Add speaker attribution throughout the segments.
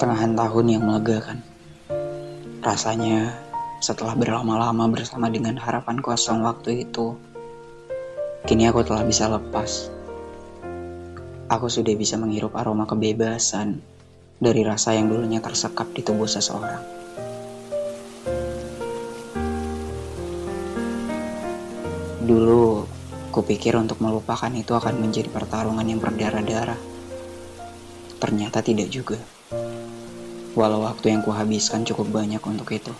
Speaker 1: pertengahan tahun yang melegakan. Rasanya setelah berlama-lama bersama dengan harapan kosong waktu itu, kini aku telah bisa lepas. Aku sudah bisa menghirup aroma kebebasan dari rasa yang dulunya tersekap di tubuh seseorang. Dulu, kupikir untuk melupakan itu akan menjadi pertarungan yang berdarah-darah. Ternyata tidak juga walau waktu yang kuhabiskan cukup banyak untuk itu.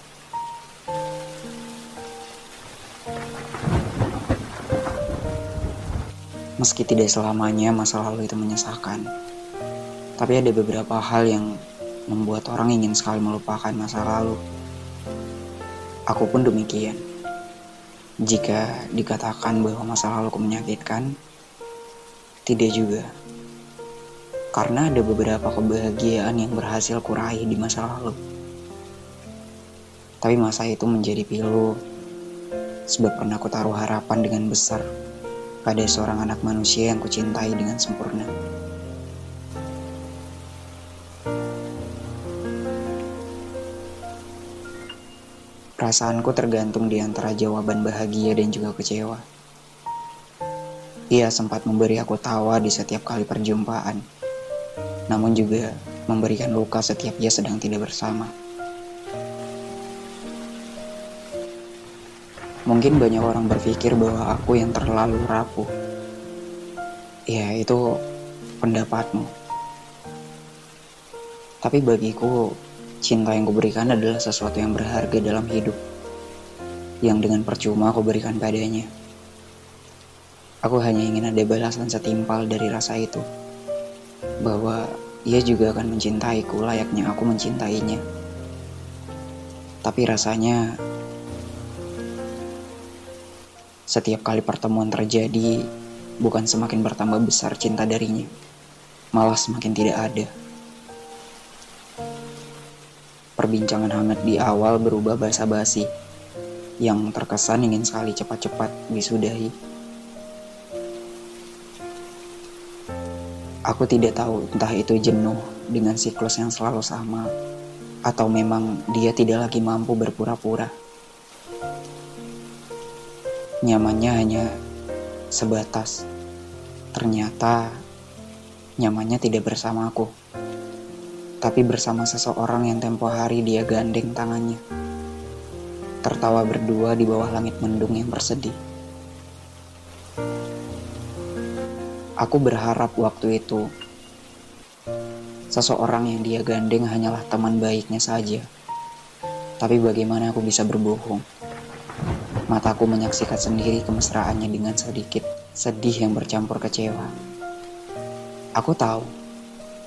Speaker 1: Meski tidak selamanya masa lalu itu menyesakan, tapi ada beberapa hal yang membuat orang ingin sekali melupakan masa lalu. Aku pun demikian. Jika dikatakan bahwa masa laluku menyakitkan, tidak juga. Karena ada beberapa kebahagiaan yang berhasil kuraih di masa lalu. Tapi masa itu menjadi pilu sebab pernah ku taruh harapan dengan besar pada seorang anak manusia yang kucintai dengan sempurna. Perasaanku tergantung di antara jawaban bahagia dan juga kecewa. Ia sempat memberi aku tawa di setiap kali perjumpaan namun juga memberikan luka setiap ia sedang tidak bersama. Mungkin banyak orang berpikir bahwa aku yang terlalu rapuh. Ya, itu pendapatmu. Tapi bagiku, cinta yang kuberikan adalah sesuatu yang berharga dalam hidup. Yang dengan percuma aku berikan padanya. Aku hanya ingin ada balasan setimpal dari rasa itu bahwa ia juga akan mencintaiku layaknya aku mencintainya. Tapi rasanya setiap kali pertemuan terjadi bukan semakin bertambah besar cinta darinya, malah semakin tidak ada. Perbincangan hangat di awal berubah basa-basi yang terkesan ingin sekali cepat-cepat disudahi. Aku tidak tahu entah itu jenuh dengan siklus yang selalu sama atau memang dia tidak lagi mampu berpura-pura. Nyamannya hanya sebatas. Ternyata nyamannya tidak bersama aku, tapi bersama seseorang yang tempo hari dia gandeng tangannya. Tertawa berdua di bawah langit mendung yang bersedih. Aku berharap waktu itu seseorang yang dia gandeng hanyalah teman baiknya saja. Tapi bagaimana aku bisa berbohong? Mataku menyaksikan sendiri kemesraannya dengan sedikit sedih yang bercampur kecewa. Aku tahu,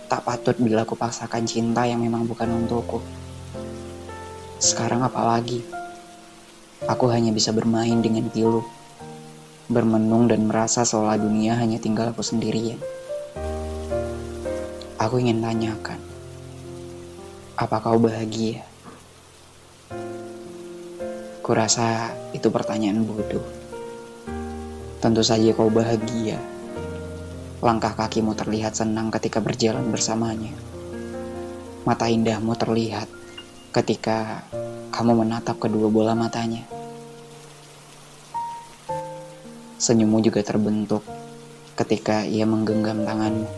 Speaker 1: tak patut bila aku paksakan cinta yang memang bukan untukku. Sekarang apalagi? Aku hanya bisa bermain dengan pilu bermenung dan merasa seolah dunia hanya tinggal aku sendirian. Aku ingin tanyakan, apa kau bahagia? Kurasa itu pertanyaan bodoh. Tentu saja kau bahagia. Langkah kakimu terlihat senang ketika berjalan bersamanya. Mata indahmu terlihat ketika kamu menatap kedua bola matanya. Senyummu juga terbentuk ketika ia menggenggam tanganmu.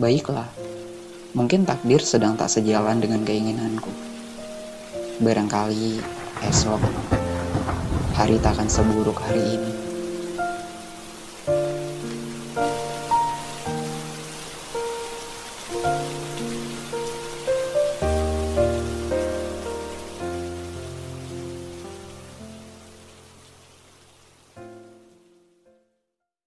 Speaker 1: Baiklah, mungkin takdir sedang tak sejalan dengan keinginanku. Barangkali esok hari tak akan seburuk hari ini.